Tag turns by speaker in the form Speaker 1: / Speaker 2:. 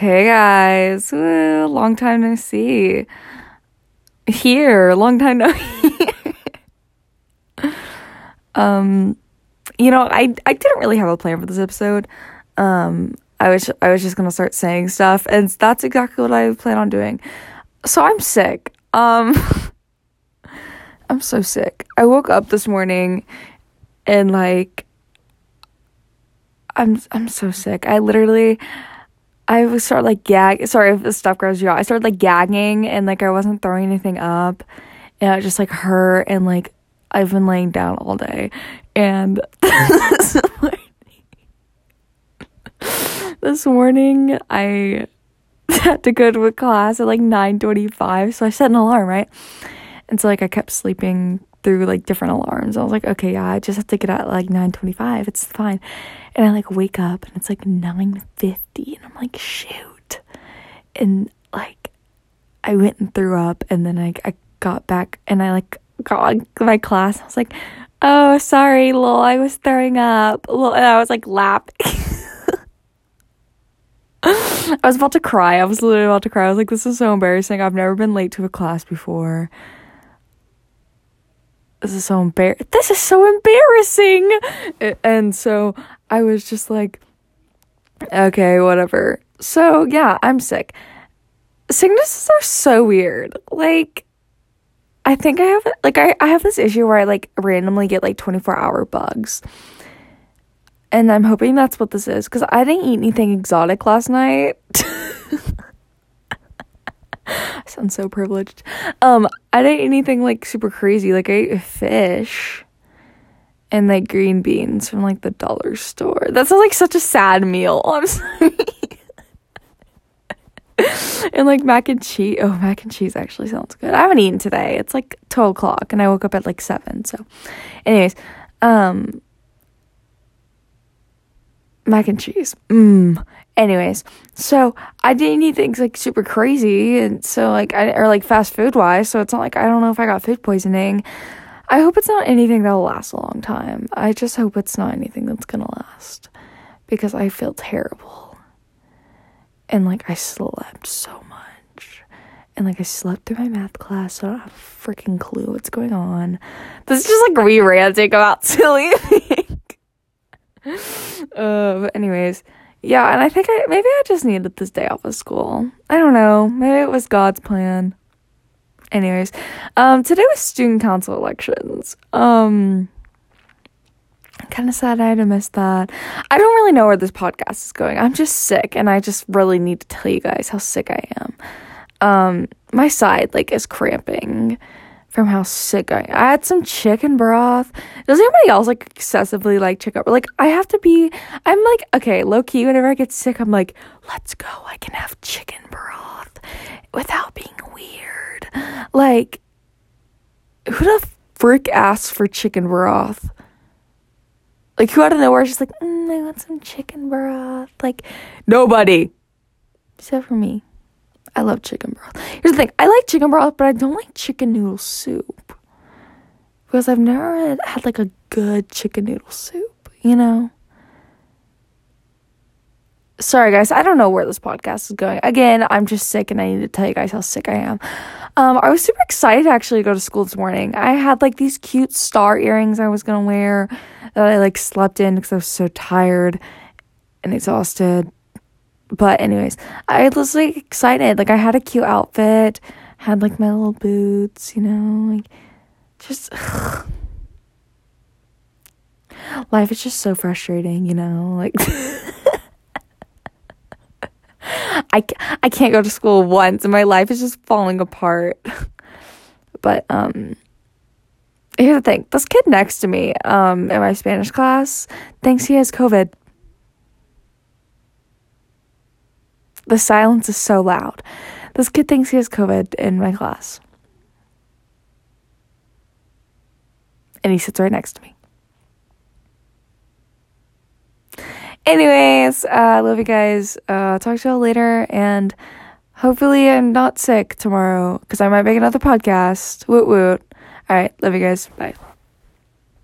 Speaker 1: Hey guys, long time no see. Here, long time no um, you know, I I didn't really have a plan for this episode. Um, I was I was just gonna start saying stuff, and that's exactly what I plan on doing. So I'm sick. Um, I'm so sick. I woke up this morning, and like, I'm I'm so sick. I literally. I was start like gag. Sorry if this stuff grows you out. I started like gagging and like I wasn't throwing anything up, and I just like hurt and like I've been laying down all day, and this morning, this morning I had to go to a class at like nine twenty five. So I set an alarm right, and so like I kept sleeping through like different alarms. I was like, okay, yeah, I just have to get out at like nine twenty five. It's fine. And I like wake up and it's like nine fifty, and I'm like, shoot, and like I went and threw up, and then I I got back and I like got my class. I was like, oh, sorry, lol, I was throwing up. Lol, and I was like laughing. I was about to cry. I was literally about to cry. I was like, this is so embarrassing. I've never been late to a class before. This is so embar. This is so embarrassing. And so I was just like, okay, whatever. So yeah, I'm sick. Sicknesses are so weird. Like, I think I have like I, I have this issue where I like randomly get like 24 hour bugs. And I'm hoping that's what this is because I didn't eat anything exotic last night. I sound so privileged. Um, I didn't eat anything like super crazy. Like I ate fish and like green beans from like the dollar store. That sounds like such a sad meal. I'm sorry. and like mac and cheese. Oh, mac and cheese actually sounds good. I haven't eaten today. It's like 12 o'clock and I woke up at like 7. So, anyways, um, mac and cheese. Mmm. Anyways, so I didn't eat things like super crazy, and so like I or like fast food wise. So it's not like I don't know if I got food poisoning. I hope it's not anything that'll last a long time. I just hope it's not anything that's gonna last because I feel terrible. And like I slept so much. And like I slept through my math class, so I don't have a freaking clue what's going on. This is just like re ranting about silly. uh, but anyways, yeah, and I think I maybe I just needed this day off of school. I don't know. Maybe it was God's plan. Anyways, um, today was student council elections. Um, kind of sad I had to miss that. I don't really know where this podcast is going. I'm just sick, and I just really need to tell you guys how sick I am. Um, my side like is cramping from how sick I. I had some chicken broth. Does anybody else like excessively like chicken? Like I have to be. I'm like okay, low key. Whenever I get sick, I'm like, let's go. I can have chicken broth without being weird. Like, who the frick asks for chicken broth? Like who out of nowhere is just like, mm, I want some chicken broth. Like nobody, except for me. I love chicken broth. Here's the thing: I like chicken broth, but I don't like chicken noodle soup because I've never had like a good chicken noodle soup. You know. Sorry, guys. I don't know where this podcast is going. Again, I'm just sick, and I need to tell you guys how sick I am. Um, I was super excited to actually go to school this morning. I had like these cute star earrings I was gonna wear that I like slept in because I was so tired and exhausted. But anyways, I was like excited. Like I had a cute outfit, had like my little boots, you know, like just life is just so frustrating, you know, like I, I can't go to school once and my life is just falling apart. but um here's the thing. This kid next to me um in my Spanish class thinks he has COVID. The silence is so loud. This kid thinks he has COVID in my class. And he sits right next to me. Anyways, I uh, love you guys. Uh, talk to y'all later, and hopefully I'm not sick tomorrow because I might make another podcast. Woot woot. All right, love you guys. Bye.